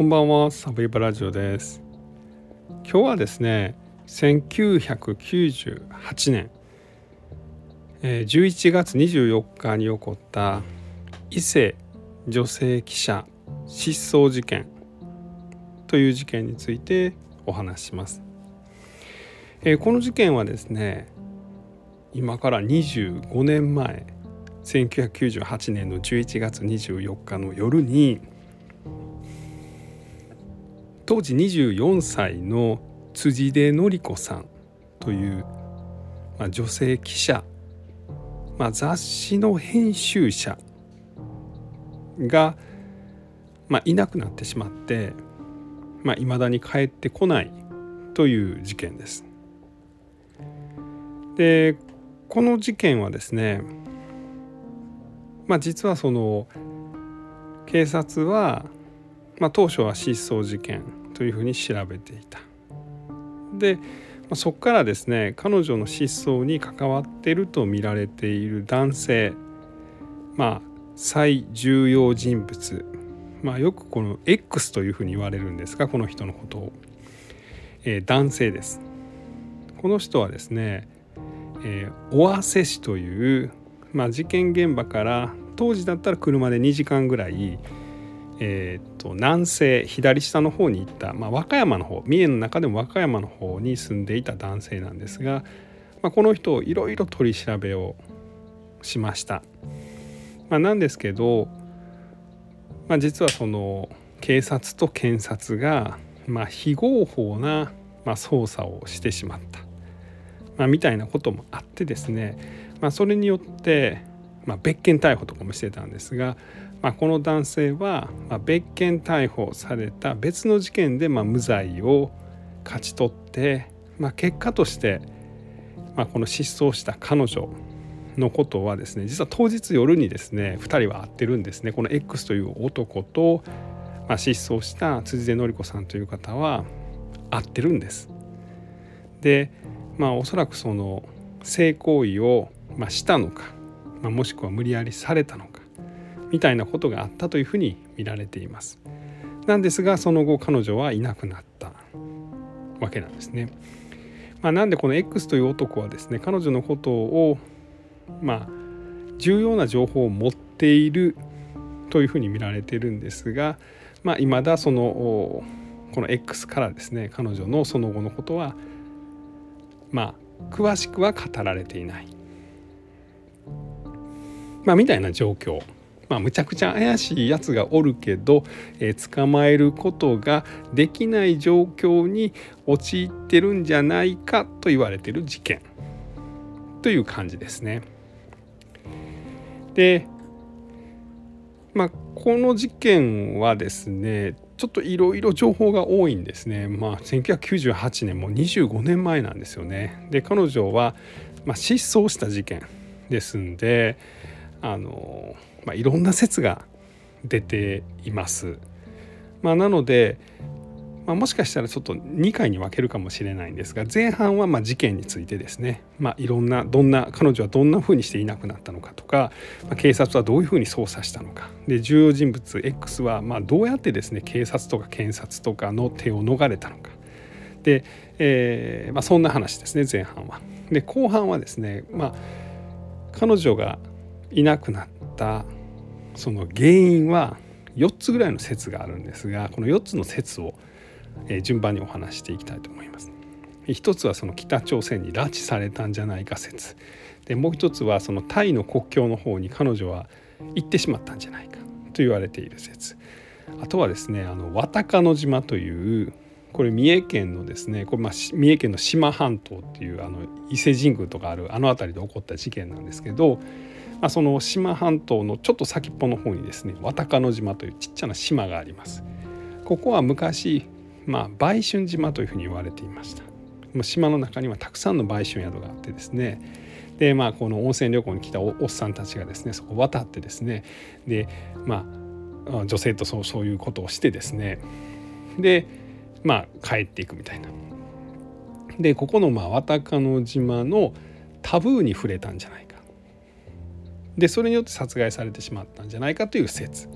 こんばんはサブイバラジオです。今日はですね1998年11月24日に起こった伊勢女性記者失踪事件という事件についてお話します、えこの事件はですね今から25年前1998年の11月24日の夜に当時24歳の辻出典子さんという、まあ、女性記者、まあ、雑誌の編集者が、まあ、いなくなってしまっていまあ、未だに帰ってこないという事件です。でこの事件はですねまあ実はその警察は、まあ、当初は失踪事件というふうに調べていた。で、ま、そこからですね彼女の失踪に関わってると見られている男性まあ最重要人物まあよくこの X というふうに言われるんですがこの人のことを、えー、男性です。この人はですね、えー、尾鷲市という、まあ、事件現場から当時だったら車で2時間ぐらい、えー、と南西左下の方に行った、まあ、和歌山の方三重の中でも和歌山の方に住んでいた男性なんですが、まあ、この人をいろいろ取り調べをしました。まあ、なんですけど、まあ、実はその警察と検察が、まあ、非合法な、まあ、捜査をしてしまった、まあ、みたいなこともあってですね、まあ、それによって、まあ、別件逮捕とかもしてたんですが、まあ、この男性は、ま、別件逮捕された別の事件で、まあ、無罪を勝ち取って、まあ、結果として、まあ、この失踪した彼女のことはですね実は当日夜にですね2人は会ってるんですねこの X という男と、まあ、失踪した辻出典子さんという方は会ってるんです。でまあおそらくその性行為を、まあ、したのか、まあ、もしくは無理やりされたのかみたいなことがあったというふうに見られています。なんですがその後彼女はいなくなったわけなんですね。まあ、なんでこの X という男はですね彼女のことをまあ重要な情報を持っているというふうに見られているんですが、まあ、未だそのこの X からですね彼女のその後のことはまあ詳しくは語られていない、まあ、みたいな状況。まあ、むちゃくちゃ怪しいやつがおるけど、えー、捕まえることができない状況に陥ってるんじゃないかと言われてる事件という感じですね。でまあこの事件はですねちょっといろいろ情報が多いんですね。まあ1998年も25年前なんですよね。で彼女は、まあ、失踪した事件ですんであの、まあ、いろんな説が出ています。まあ、なのでまあ、もしかしたらちょっと2回に分けるかもしれないんですが前半はま事件についてですね、まあ、いろんなどんな彼女はどんなふうにしていなくなったのかとか、まあ、警察はどういうふうに捜査したのかで重要人物 X はまどうやってですね警察とか検察とかの手を逃れたのかで、えー、まそんな話ですね前半は。で後半はですね、まあ、彼女がいなくなったその原因は4つぐらいの説があるんですがこの4つの説をえ順番にお話していきたいと思います。一つはその北朝鮮に拉致されたんじゃないか説でもう一つはそのタイの国境の方に彼女は行ってしまったんじゃないかと言われている説あとはですねあの綿鹿の島というこれ三重県のですねこれまあ三重県の志摩半島っていうあの伊勢神宮とかあるあの辺りで起こった事件なんですけど、まあ、その志摩半島のちょっと先っぽの方にですね綿鹿の島というちっちゃな島があります。ここは昔まあ、売春島というふうに言われていましたもう島の中にはたくさんの売春宿があってですねでまあこの温泉旅行に来たおっさんたちがですねそこ渡ってですねでまあ女性とそうそういうことをしてですねでまあ帰っていくみたいな。でここのまあ綿鹿の島のタブーに触れたんじゃない。でそれによって殺害されてしまったんじゃないかという説。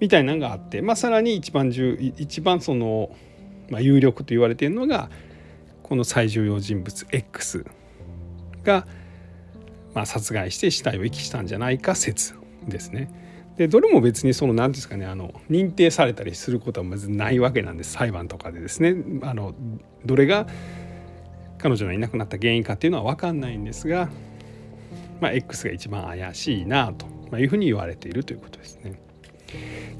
みたいなのがあって、まあ、さらに一番重一番その、まあ、有力と言われているのがこの最重要人物 X が、まあ、殺害して死体を遺棄したんじゃないか説ですね。でどれも別にその何ですかねあの認定されたりすることはまずないわけなんです裁判とかでですね。あのどれが彼女のいなくなった原因かっていうのは分かんないんですが、まあ、X が一番怪しいなというふうに言われているということですね。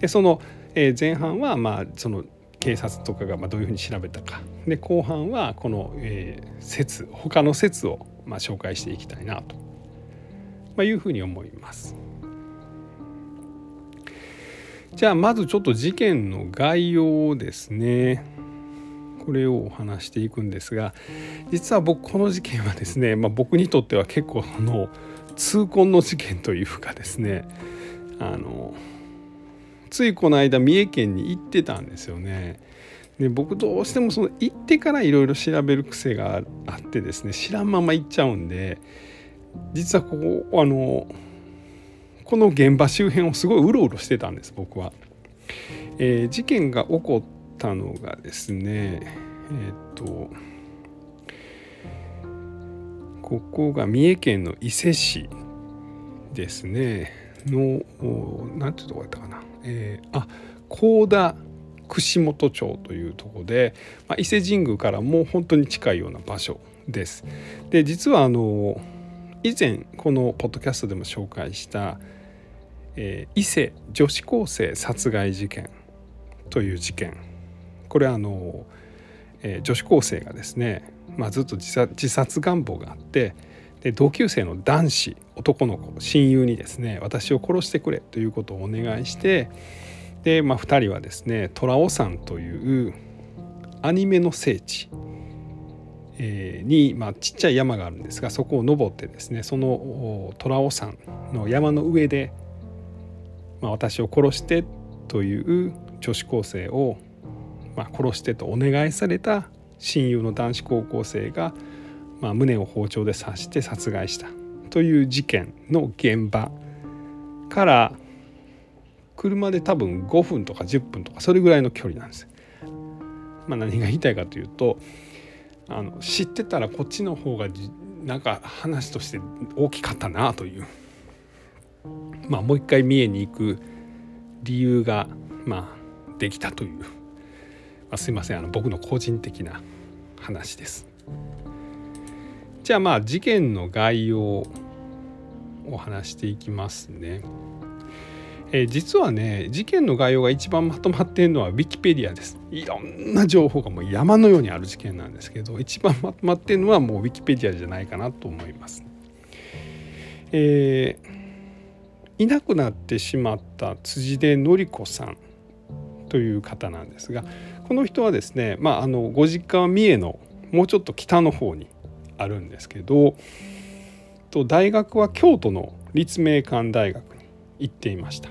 でその、前半はまあその警察とかがまどういうふうに調べたかで後半はこの、え説他の説をま紹介していきたいなと、いうふうに思います。じゃあまずちょっと事件の概要をですねこれをお話していくんですが実は僕この事件はですね、まあ、僕にとっては結構あの痛恨の事件というかですねあのついこの間三重県に行ってたんですよね。で僕どうしてもその行ってからいろいろ調べる癖があってですね知らんまま行っちゃうんで実はここあのこの現場周辺をすごいうろうろしてたんです僕は。えー、事件が起こったのがですねえっ、とここが三重県の伊勢市ですね。の何ていうとこだったかな、えー、あ高田串本町というとこで、まあ、伊勢神宮からもう本当に近いような場所です。で実はあの以前このポッドキャストでも紹介した、えー、伊勢女子高生殺害事件という事件。これはあの、えー、女子高生がですね、まあ、ずっと自殺自殺願望があってで同級生の男子男の子親友にですね私を殺してくれということをお願いしてで、まあ、2人はですね虎尾山というアニメの聖地に、まあ、ちっちゃい山があるんですがそこを登ってですねその虎尾山の山の上で、まあ、私を殺してという女子高生を、まあ、殺してとお願いされた親友の男子高校生がまあ、胸を包丁で刺して殺害したという事件の現場から車で多分5分とか10分とかそれぐらいの距離なんです。まあ、何が言いたいかというとあの知ってたらこっちの方がなんか話として大きかったなという、まあ、もう一回三重に行く理由が、まあ、できたという、まあ、すいません。あの僕の個人的な話です。じゃあまあ事件の概要を話していきますね。えー、実はね事件の概要が一番まとまっているのはウィキペディアです。いろんな情報がもう山のようにある事件なんですけど一番まとまっているのはもうウィキペディアじゃないかなと思います。えー、いなくなってしまった辻出典子さんという方なんですがこの人はですね、まあ、あのご実家は三重のもうちょっと北の方にあるんですけどと大学は京都の立命館大学に行っていました。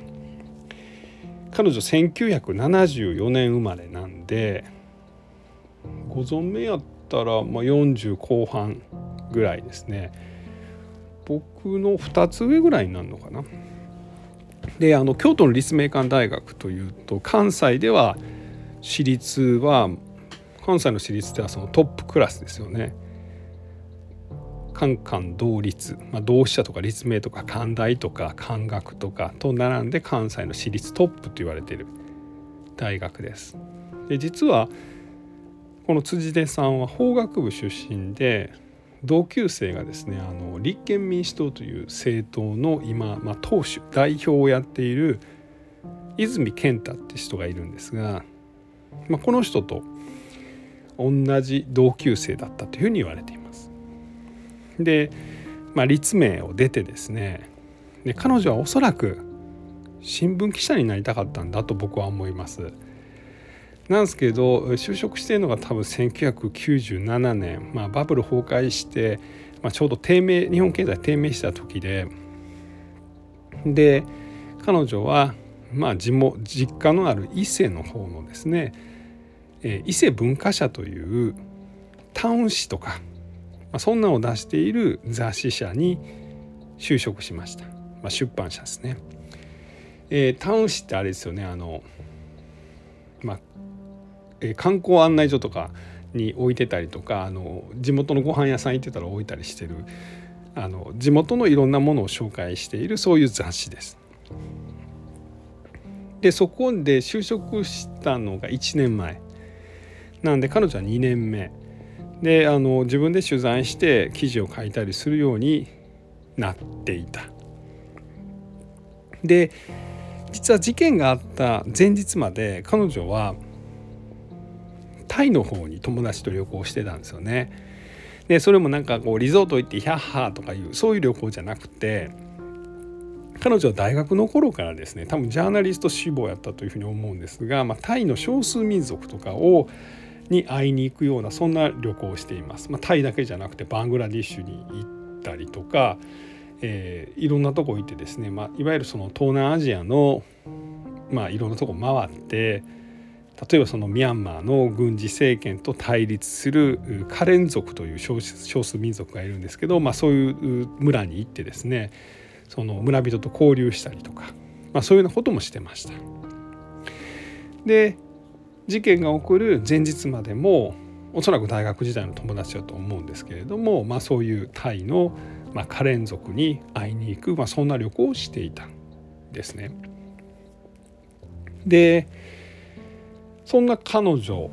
彼女1974年生まれなんでご存命やったら、まあ、40後半ぐらいですね。僕の2つ上ぐらいになるのかな。であの京都の立命館大学というと関西では私立は関西の私立ではそのトップクラスですよねカンカン同率、まあ、同志社とか立命とか関大とか関学とかと並んで関西の私立トップと言われている大学です。で実はこの辻出さんは法学部出身で同級生がですねあの立憲民主党という政党の今、まあ、党首代表をやっている泉健太って人がいるんですが、まあ、この人と同じ同級生だったというふうに言われています。で、まあ、立命を出てですねで彼女はおそらく新聞記者になりたかったんだと僕は思います。なんですけど就職してるのが多分1997年、まあ、バブル崩壊して、まあ、ちょうど低迷日本経済低迷した時でで彼女は、まあ、地元実家のある伊勢の方のですね、え、伊勢文化社というタウン誌とかまあ、そんなのを出している雑誌社に就職しました、まあ、出版社ですね。えー、タウン市ってあれですよねあのまあ、えー、観光案内所とかに置いてたりとかあの地元のご飯屋さん行ってたら置いたりしてるあの地元のいろんなものを紹介しているそういう雑誌です。でそこで就職したのが1年前なんで彼女は2年目であの自分で取材して記事を書いたりするようになっていた。で実は事件があった前日まで彼女はタイの方に友達と旅行してたんですよね。でそれもなんかこうリゾート行ってヒャッハーとかいうそういう旅行じゃなくて彼女は大学の頃からですね多分ジャーナリスト志望やったというふうに思うんですが、まあ、タイの少数民族とかをに会いに行くようなそんな旅行をしています。まあ、タイだけじゃなくてバングラディッシュに行ったりとか、えー、いろんなとこ行ってですね、まあ、いわゆるその東南アジアの、まあ、いろんなとこ回って例えばそのミャンマーの軍事政権と対立するカレン族という少数民族がいるんですけど、まあ、そういう村に行ってですねその村人と交流したりとか、まあ、そういうようなこともしてました。で事件が起こる前日までもおそらく大学時代の友達だと思うんですけれども、まあ、そういうタイの、ま、カレン族に会いに行く、まあ、そんな旅行をしていたんですね。でそんな彼女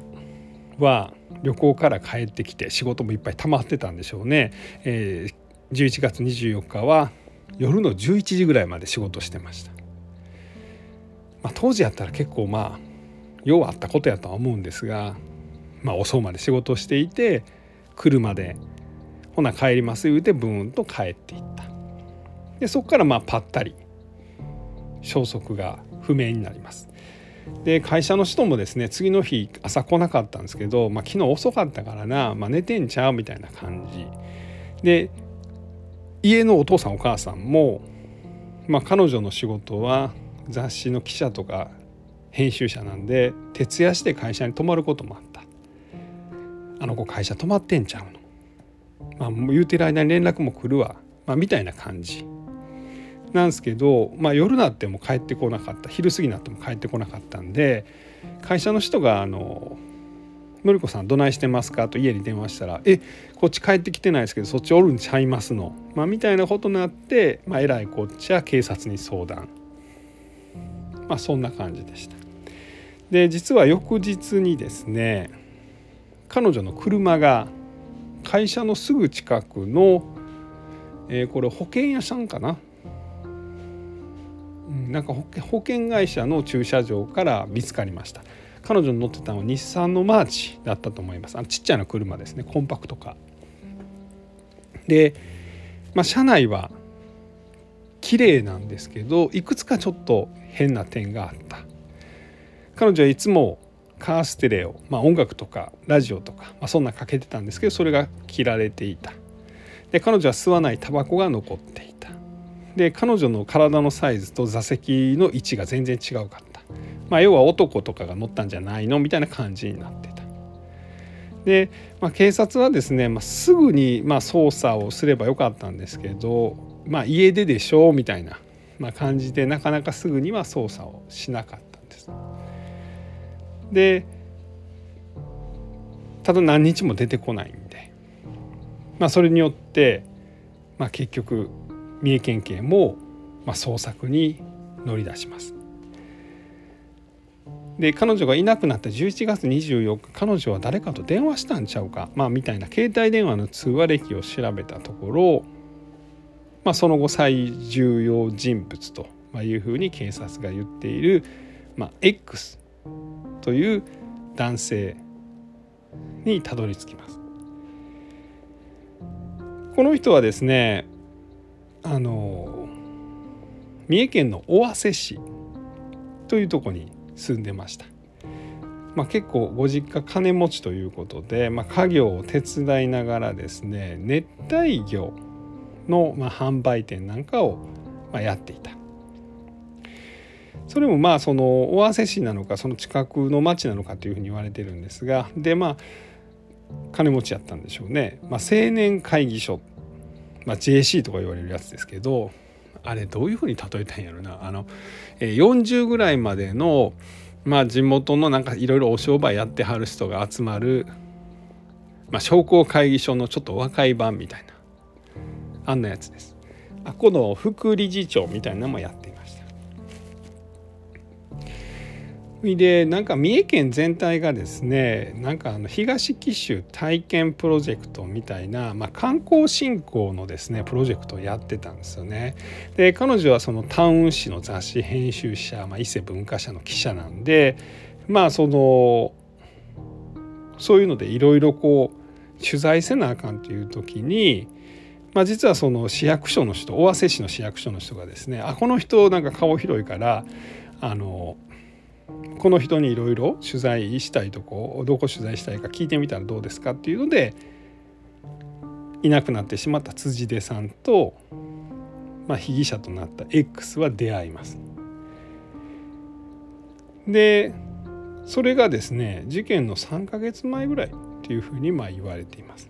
は旅行から帰ってきて仕事もいっぱい溜まってたんでしょうね。えー、11月24日は夜の11時ぐらいまで仕事してました。まあ、当時やったら結構まあようあったことやとは思うんですが、まあ、遅うまで仕事していて車でほな帰ります言うてブーンと帰っていったでそこからまあぱったり消息が不明になりますで会社の人もですね次の日朝来なかったんですけど、まあ、昨日遅かったからな、まあ、寝てんちゃうみたいな感じ。で家のお父さんお母さんも、まあ、彼女の仕事は雑誌の記者とか編集者なんで徹夜して会社に泊まることもあった。あの子会社泊まってんちゃうの。まあ言うてる間に連絡も来るわ、まあ、みたいな感じ。なんですけど、まあ、夜なっても帰ってこなかった昼過ぎになっても帰ってこなかったんで会社の人があの「のりこさんどないしてますか?」と家に電話したら「えこっち帰ってきてないですけどそっちおるんちゃいますの」まあ、みたいなことになって、まあ、えらいこっちは警察に相談まあそんな感じでした。で実は翌日にですね彼女の車が会社のすぐ近くの、えー、これ保険屋さんかな？なんか保険会社の駐車場から見つかりました。彼女の乗ってたのは日産のマーチだったと思います。あのちっちゃな車ですね。コンパクトカで、まあ、車内は綺麗なんですけどいくつかちょっと変な点があった。彼女はいつもカーステレオ、まあ、音楽とかラジオとか、まあ、そんなかけてたんですけどそれが切られていた。で彼女は吸わないタバコが残っていた。で彼女の体のサイズと座席の位置が全然違うかった、まあ、要は男とかが乗ったんじゃないのみたいな感じになってたで、まあ、警察はですね、まあ、すぐにまあ捜査をすればよかったんですけど、まあ、家出でしょうみたいな、ま、感じでなかなかすぐには捜査をしなかったんです。でただ何日も出てこないんで、まあ、それによって、まあ、結局三重県警も、まあ、捜索に乗り出します。で彼女がいなくなった11月24日彼女は誰かと電話したんちゃうか、まあ、みたいな携帯電話の通話歴を調べたところ、まあ、その後最重要人物というふうに警察が言っている、まあ、X という男性にたどり着きます。この人はですねあの三重県の尾鷲市というとこに住んでました。まあ、結構ご実家金持ちということで、まあ、家業を手伝いながらですね熱帯魚のま販売店なんかをまやっていた。それもまあその尾鷲市なのかその近くの町なのかというふうに言われてるんですがでまあ金持ちやったんでしょうね、まあ、青年会議所、まあ、JC とか言われるやつですけどあれどういうふうに例えたんやろなあの、え、40ぐらいまでのまあ地元のなんかいろいろお商売やってはる人が集まる、まあ、商工会議所のちょっと若い版みたいなあんなやつです。あこの副理事長みたいなのもやってでなんか三重県全体がですねなんかあの東紀州体験プロジェクトみたいな、まあ、観光振興のですねプロジェクトをやってたんですよね。で彼女はそのタウン誌の雑誌編集者、まあ、伊勢文化社の記者なんでまあそのそういうのでいろいろこう取材せなあかんという時に、まあ、実はその市役所の人尾鷲市の市役所の人がですねあこの人なんか顔広いからあのこの人にいろいろ取材したいとこどこ取材したいか聞いてみたらどうですかっていうのでいなくなってしまった辻出さんと、まあ、被疑者となった X は出会います。でそれがですね事件の3ヶ月前ぐらいっていうふうにまあ言われています。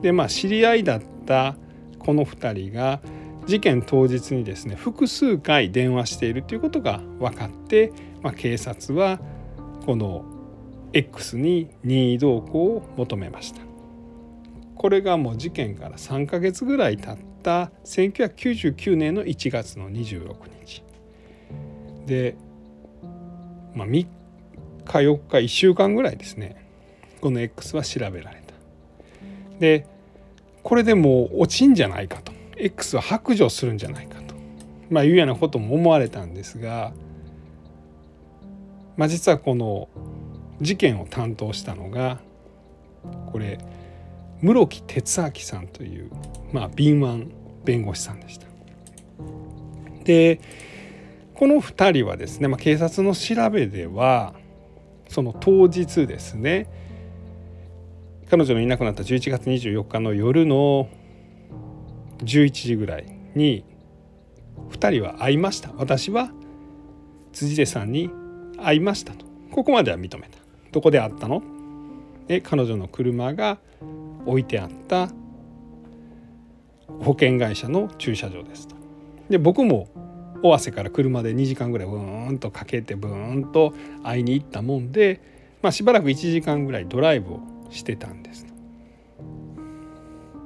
でまあ知り合いだったこの2人が事件当日にですね複数回電話しているということが分かって、まあ、警察はこの X に任意同行を求めました。これがもう事件から3ヶ月ぐらい経った1999年の1月の26日。で、まあ、3日4日1週間ぐらいですね。この X は調べられた。でこれでもう落ちんじゃないかと。X は白状するんじゃないかと、まあ、いうようなことも思われたんですが、まあ、実はこの事件を担当したのがこれ室木哲明さんという、まあ、敏腕弁護士さんでした。でこの2人はですね、まあ、警察の調べではその当日ですね彼女のいなくなった11月24日の夜の11時ぐらいに2人は会いました私は辻出さんに会いましたと。ここまでは認めた。どこで会ったの？で彼女の車が置いてあった保険会社の駐車場ですと。で僕も尾鷲から車で2時間ぐらいブーンとかけてブーンと会いに行ったもんで、まあ、しばらく1時間ぐらいドライブをしてたんです。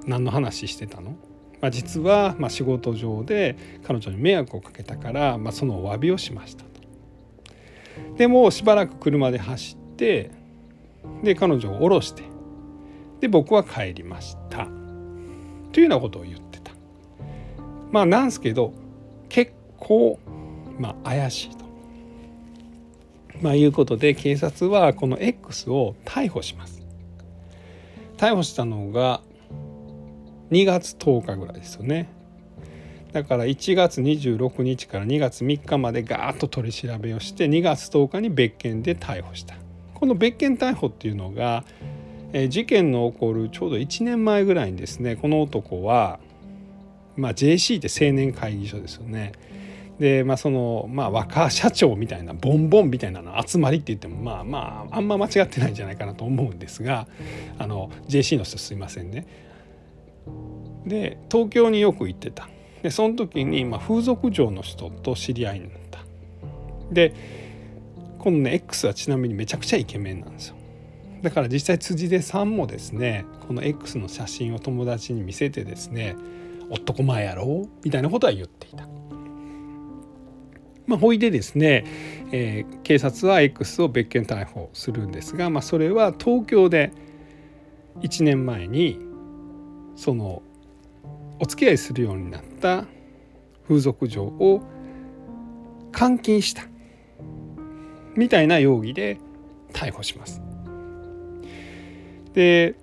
何の話してたの？まあ、実はま仕事上で彼女に迷惑をかけたから、まあ、そのお詫びをしましたと。でもしばらく車で走ってで彼女を降ろしてで僕は帰りましたというようなことを言ってた。まあなんすけど結構まあ怪しいと。まあいうことで警察はこの X を逮捕します。逮捕したのが2月10日ぐらいですよねだから1月26日から2月3日までガーッと取り調べをして2月10日に別件で逮捕した。この別件逮捕っていうのが、え事件の起こるちょうど1年前ぐらいにですねこの男は、まあ、JC って青年会議所ですよね。でまあそのまあ若社長みたいなボンボンみたいなの集まりって言ってもまあまああんま間違ってないんじゃないかなと思うんですがあの JC の人すいませんね。で東京によく行ってた。でその時に、まあ、風俗嬢の人と知り合いになったでこのね X はちなみにめちゃくちゃイケメンなんですよだから実際辻出さんもですねこの X の写真を友達に見せてですね「男前やろ?」みたいなことは言っていた。まあ、ほいでですね、えー、警察は X を別件逮捕するんですが、まあ、それは東京で1年前にそのお付き合いするようになった風俗嬢を監禁したみたいな容疑で逮捕します。で、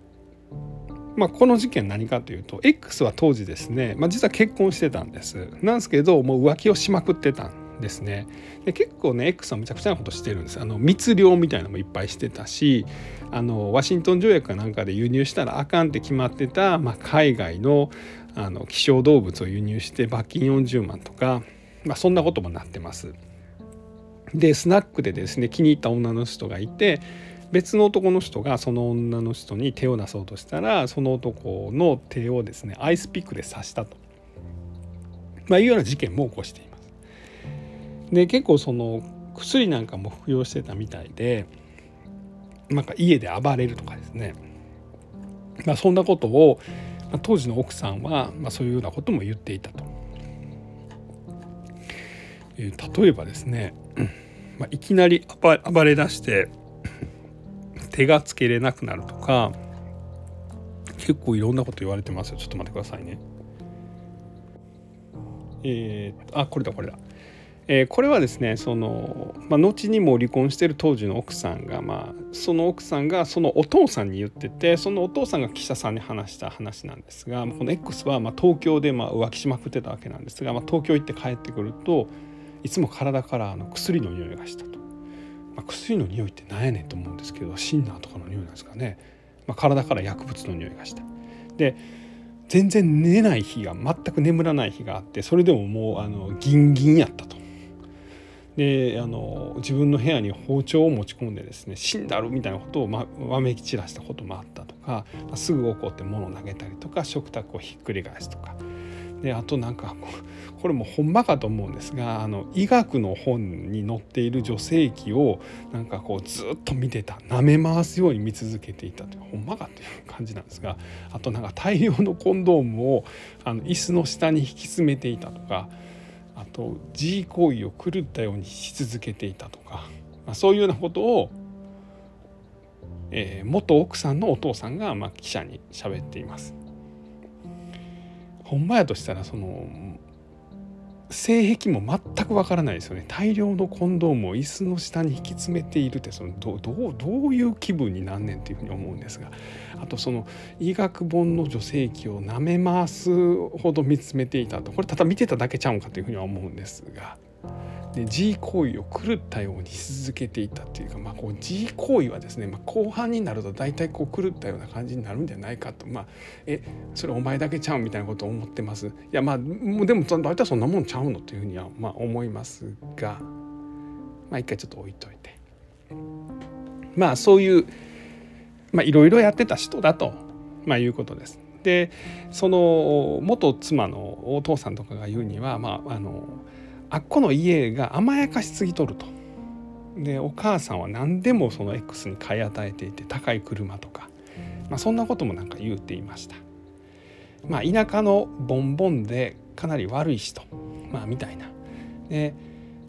まあ、この事件何かというと X は当時ですね、まあ、実は結婚してたんです。なんですけどもう浮気をしまくってたんですね。で結構ね X はむちゃくちゃなことしてるんです。あの密漁みたいなのもいっぱいしてたしあのワシントン条約かなんかで輸入したらあかんって決まってた、まあ、海外のあの希少動物を輸入して罰金40万とか、まあ、そんなこともなってます。でスナックでですね気に入った女の人がいて別の男の人がその女の人に手を出そうとしたらその男の手をですねアイスピックで刺したと。まあ、いうような事件も起こしています。で結構その薬なんかも服用してたみたいでなんか家で暴れるとかですね、まあ、そんなことを、まあ、当時の奥さんは、まあ、そういうようなことも言っていたと。えー、例えばですね、まあ、いきなり暴れ出して手がつけれなくなるとか結構いろんなこと言われてますよちょっと待ってくださいね。えー、あこれだこれだ。えー、これはですねその、まあ、後にも離婚してる当時の奥さんが、まあ、その奥さんがそのお父さんに言っててそのお父さんが記者さんに話した話なんですがこの X はまあ東京でまあ浮気しまくってたわけなんですが、まあ、東京行って帰ってくるといつも体からあの薬の匂いがしたと、まあ、薬の匂いって何やねんと思うんですけどシンナーとかの匂いなんですかね、まあ、体から薬物の匂いがした。で全然寝ない日が全く眠らない日があってそれでももうあのギンギンやったと。であの自分の部屋に包丁を持ち込んでですね死んだるみたいなことをまわめき散らしたこともあったとか、すぐ怒って物を投げたりとか食卓をひっくり返すとかであとなんか これもほんまかと思うんですがあの医学の本に載っている女性器をなんかこうずっと見てた舐め回すように見続けていたというほんまかという感じなんですがあとなんか大量のコンドームをあの椅子の下に引き詰めていたとか。あと自慰行為を狂ったようにし続けていたとか、まあ、そういうようなことを、えー、元奥さんのお父さんが、まあ、記者に喋っています。ほんまやとしたらその性癖も全くわからないですよね。大量のコンドームを椅子の下に引き詰めているってそのどうどういう気分になんねんっていうふうに思うんですが。あとその医学本の女性器を舐め回すほど見つめていたと。これただ見てただけちゃうんかというふうには思うんですが。で G 行為を狂ったようにし続けていたっていうか、まあ、こう G 行為はですね、まあ、後半になると大体こう狂ったような感じになるんじゃないかと。まあえそれお前だけちゃうみたいなことを思ってます？いやまあでも大体そんなもんちゃうのというふうにはまあ思いますが。まあ一回ちょっと置いといて。まあそういうまあいろいろやってた人だと、まあ、いうことです。でその元妻のお父さんとかが言うにはまああのあっこの家が甘やかしすぎとると。でお母さんは何でもその X に買い与えていて高い車とか、まあ、そんなこともなんか言うていました。まあ、田舎のボンボンでかなり悪い人、まあ、みたいな。で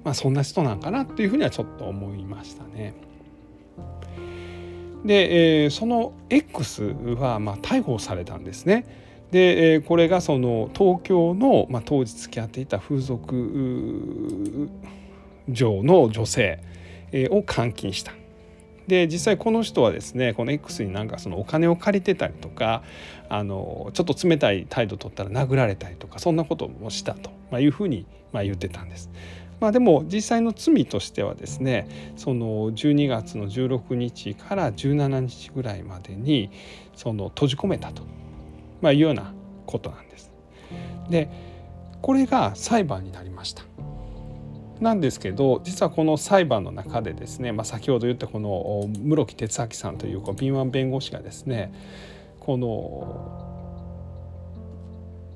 まあ、そんな人なんかなっていうふうにはちょっと思いましたね。で、えー、その X はまあ逮捕されたんですね。でこれがその東京の、まあ、当時付き合っていた風俗嬢の女性を監禁した。で実際この人はですねこの X になんかそのお金を借りてたりとかあのちょっと冷たい態度取ったら殴られたりとかそんなこともしたというふうにま言ってたんです。まあ、でも実際の罪としてはですねその12月の16日から17日ぐらいまでにその閉じ込めたとまあ、いうようなことなんです。でこれが裁判になりました。なんですけど実はこの裁判の中でですね、まあ、先ほど言ったこの室木哲明さんという敏腕弁護士がですねこの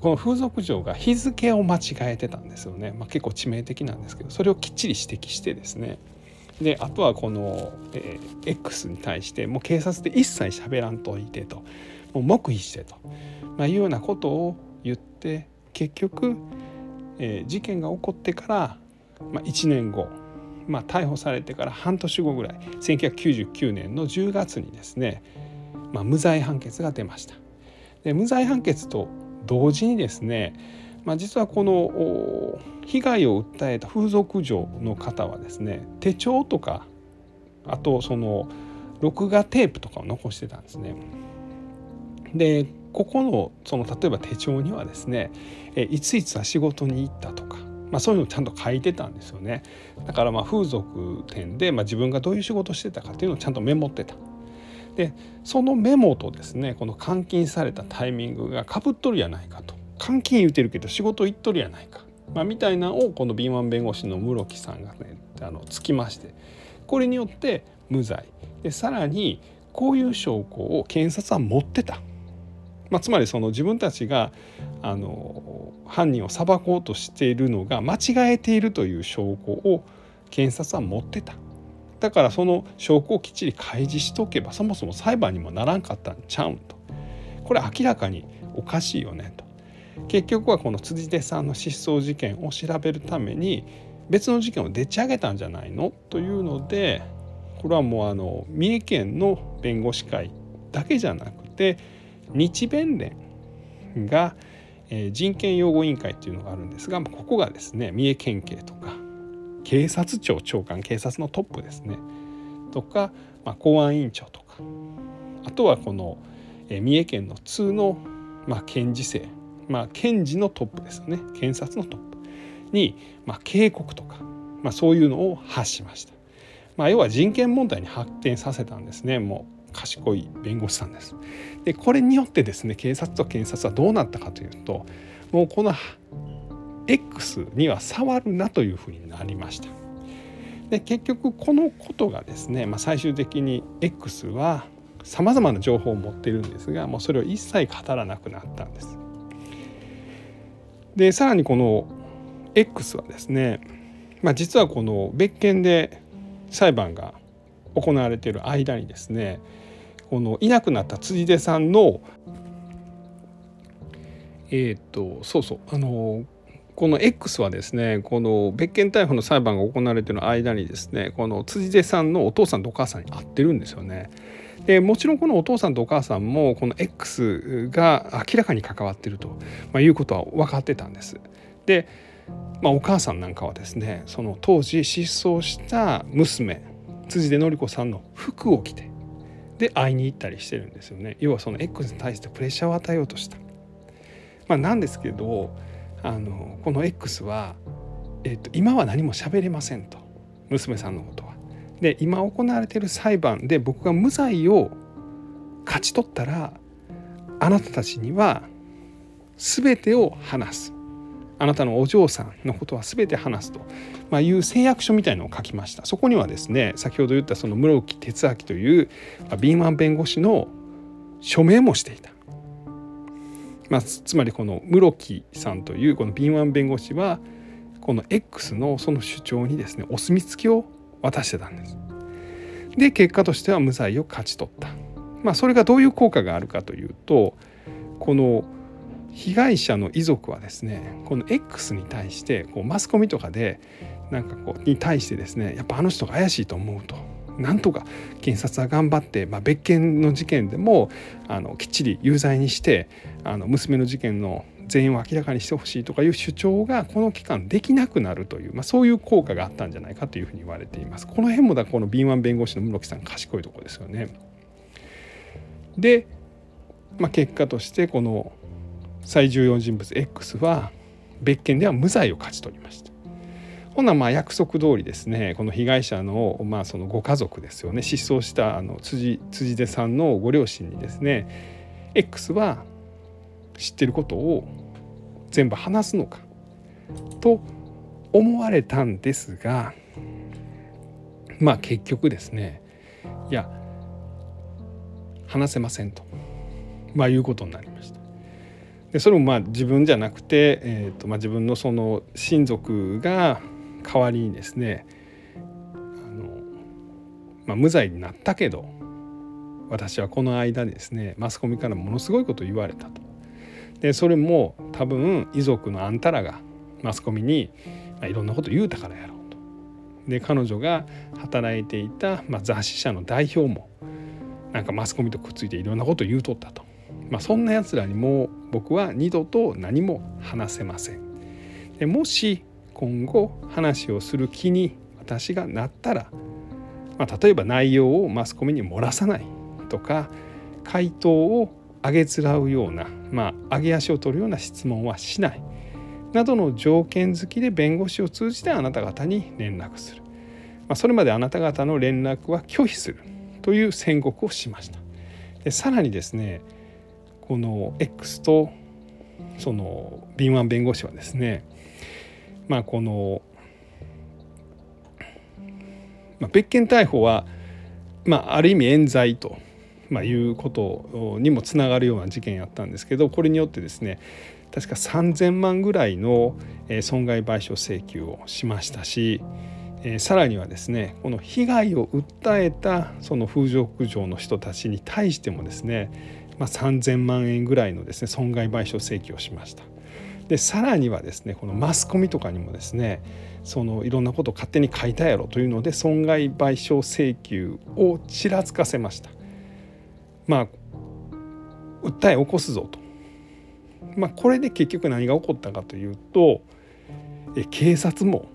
この風俗嬢が日付を間違えてたんですよね、まあ、結構致命的なんですけどそれをきっちり指摘してですねであとはこの、えー、X に対してもう警察で一切喋らんといてともう黙秘してと。まあ、いうようなことを言って結局、えー、事件が起こってから、まあ、1年後、まあ、逮捕されてから半年後ぐらい1999年の10月にですね、まあ、無罪判決が出ました。で無罪判決と同時にですね、まあ、実はこの被害を訴えた風俗嬢の方はですね手帳とかあとその録画テープとかを残してたんですね。でここのその例えば手帳にはですねいついつは仕事に行ったとか、まあ、そういうのをちゃんと書いてたんですよね。だからまあ風俗店で、まあ、自分がどういう仕事してたかっていうのをちゃんとメモってた。でそのメモとですねこの監禁されたタイミングがかぶっとるやないかと。監禁言うてるけど仕事行っとるやないか、まあ、みたいなのをこの敏腕弁護士の室木さんがねあのつきましてこれによって無罪。でさらにこういう証拠を検察は持ってた。まあ、つまりその自分たちがあの犯人を裁こうとしているのが間違えているという証拠を検察は持ってた。だからその証拠をきっちり開示しとけばそもそも裁判にもならんかったんちゃうんと。これ明らかにおかしいよねと。結局はこの辻出さんの失踪事件を調べるために別の事件をでっち上げたんじゃないの？というのでこれはもうあの三重県の弁護士会だけじゃなくて日弁連が、えー、人権擁護委員会っていうのがあるんですがここがですね三重県警とか警察庁長官警察のトップですね。とか、まあ、公安委員長とか。あとはこの、えー、三重県の通の、まあ、検事正、まあ、検事のトップですよね。検察のトップ。に、まあ、警告とか、まあ、そういうのを発しました。まあ、要は人権問題に発展させたんですね。もう賢い弁護士さんです。でこれによってですね警察と検察はどうなったかというともうこの X には触るなというふうになりました。で結局このことがですね、まあ、最終的に X はさまざまな情報を持っているんですがもうそれを一切語らなくなったんです。でさらにこの X はですね、まあ、実はこの別件で裁判が行われている間にですねこのいなくなった辻出さんのえっ、ー、とそうそうあのこの X はですねこの別件逮捕の裁判が行われている間にですねこの辻出さんのお父さんとお母さんに会ってるんですよね。でもちろんこのお父さんとお母さんもこの X が明らかに関わってると、まあ、いうことは分かってたんです。でまあ、お母さんなんかはですねその当時失踪した娘辻出典子さんの服を着てで会いに行ったりしてるんですよね要はその X に対してプレッシャーを与えようとした。まあ、なんですけどあのこの X は、えーと、今は何も喋れませんと娘さんのことは。で今行われている裁判で僕が無罪を勝ち取ったらあなたたちには全てを話すあなたのお嬢さんのことは全て話すと、ま、いう誓約書みたいのを書きましたそこにはですね先ほど言ったその室木哲明という、ま、敏腕弁護士の署名もしていた、まあ、つまりこの室木さんというこの敏腕弁護士はこの X のその主張にですねお墨付きを渡してたんです。で結果としては無罪を勝ち取った。まあ、それがどういう効果があるかというとこの被害者の遺族はですねこの X に対してこうマスコミとかでなんかこうに対してですねやっぱあの人が怪しいと思うと。なんとか検察は頑張って、まあ、別件の事件でもあのきっちり有罪にしてあの娘の事件の全員を明らかにしてほしいとかいう主張がこの期間できなくなるという、まあ、そういう効果があったんじゃないかというふうに言われています。この辺もだこの敏腕弁護士の室木さん賢いところですよね。で、まあ、結果としてこの最重要人物 X は別件では無罪を勝ち取りました。ほなまあ約束通りですねこの被害者の,、まあそのご家族ですよね失踪したあの辻辻出さんのご両親にですね X は知ってることを全部話すのかと思われたんですがまあ結局ですねいや話せませんと、まあ、いうことになりました。でそれもまあ自分じゃなくて、えーとまあ、自分のその親族が代わりにですねあの、まあ、無罪になったけど私はこの間ですねマスコミからものすごいこと言われたと。でそれも多分遺族のあんたらがマスコミに、まあ、いろんなこと言うたからやろうと。で彼女が働いていた、まあ、雑誌社の代表もなんかマスコミとくっついていろんなこと言うとったと。まあ、そんなやつらにも僕は二度と何も話せません。でもし今後話をする気に私がなったら、まあ、例えば内容をマスコミに漏らさないとか回答を上げつらうような、まあ、上げ足を取るような質問はしない。などの条件付きで弁護士を通じてあなた方に連絡する、まあ、それまであなた方の連絡は拒否するという宣告をしました。でさらにですねこの X とその敏腕弁護士はですねまあこの、まあ、別件逮捕は、まあ、ある意味冤罪とまあ、いうことにもつながるような事件やったんですけどこれによってですね確か3,000万ぐらいの損害賠償請求をしましたしえさらにはですねこの被害を訴えたその風俗嬢の人たちに対してもですね、まあ、3,000万円ぐらいのですね損害賠償請求をしました。でさらにはですねこのマスコミとかにもですねそのいろんなことを勝手に書いたやろというので損害賠償請求をちらつかせました。まあ訴え起こすぞと。まあこれで結局何が起こったかというとえ警察も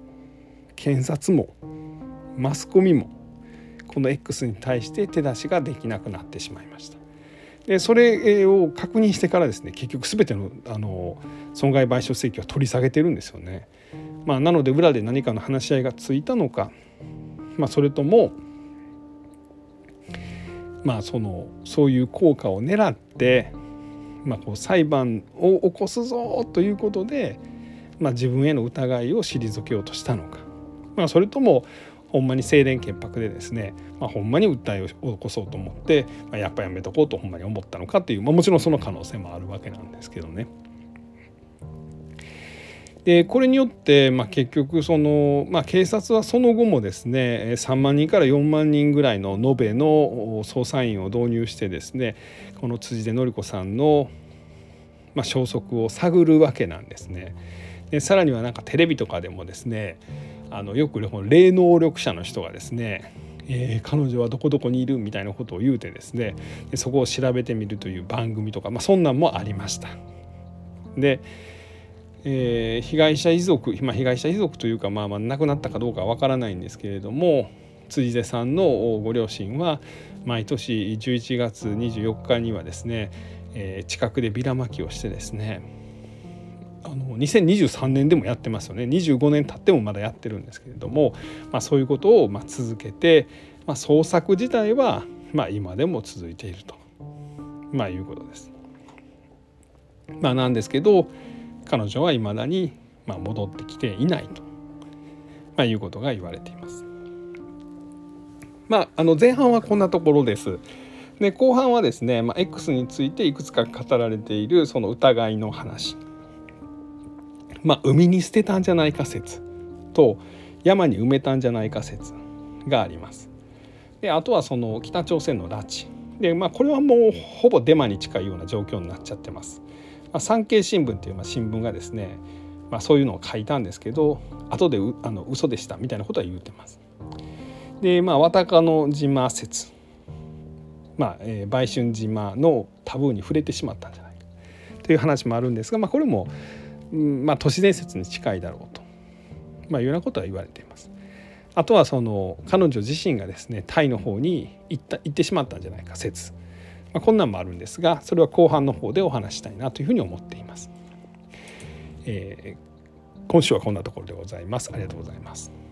検察もマスコミもこの X に対して手出しができなくなってしまいました。でそれを確認してからですね結局全てのあの損害賠償請求は取り下げてるんですよね。まあ、なので裏で何かの話し合いがついたのか、まあ、それとも、まあ、そのそういう効果を狙って、まあ、こう裁判を起こすぞということで、まあ、自分への疑いを退けようとしたのか、まあ、それともほんまに清廉潔白でですね、まあ、ほんまに訴えを起こそうと思って、まあ、やっぱやめとこうとほんまに思ったのかっていう、まあ、もちろんその可能性もあるわけなんですけどね。でこれによって、まあ、結局その、まあ、警察はその後もですね3万人から4万人ぐらいの延べの捜査員を導入してですねこの辻出典子さんの、まあ、消息を探るわけなんですね。でさらにはなんかテレビとかでもですねあのよく霊能力者の人がですねえー、彼女はどこどこにいるみたいなことを言うてですねでそこを調べてみるという番組とか、まあ、そんなんもありました。で、えー、被害者遺族、まあ、被害者遺族というか、まあ、まあ亡くなったかどうかは分からないんですけれども辻出さんのご両親は毎年11月24日にはですね、えー、近くでビラまきをしてですねあの2023年でもやってますよね25年経ってもまだやってるんですけれども、まあ、そういうことをま続けて、まあ、創作自体はま今でも続いていると、まあ、いうことです。まあ、なんですけど彼女はいまだにま戻ってきていないと、まあ、いうことが言われています。まあ、あの前半はこんなところです。で後半はですね、まあ、X についていくつか語られているその疑いの話まあ、海に捨てたんじゃないか説と山に埋めたんじゃないか説があります。であとはその北朝鮮の拉致で、まあ、これはもうほぼデマに近いような状況になっちゃってます。まあ、産経新聞っていうまあ新聞がですね、まあ、そういうのを書いたんですけど後でうあの嘘でしたみたいなことは言ってます。でまあ綿かの島説まあ、えー、売春島のタブーに触れてしまったんじゃないかという話もあるんですが、まあ、これもまあ、都市伝説に近いだろうと、まあ、いうようなことは言われています。あとはその彼女自身がですねタイの方に行った行ってしまったんじゃないか説、まあ、こんなんもあるんですがそれは後半の方でお話したいなというふうに思っています。えー、今週はこんなところでございます。ありがとうございます。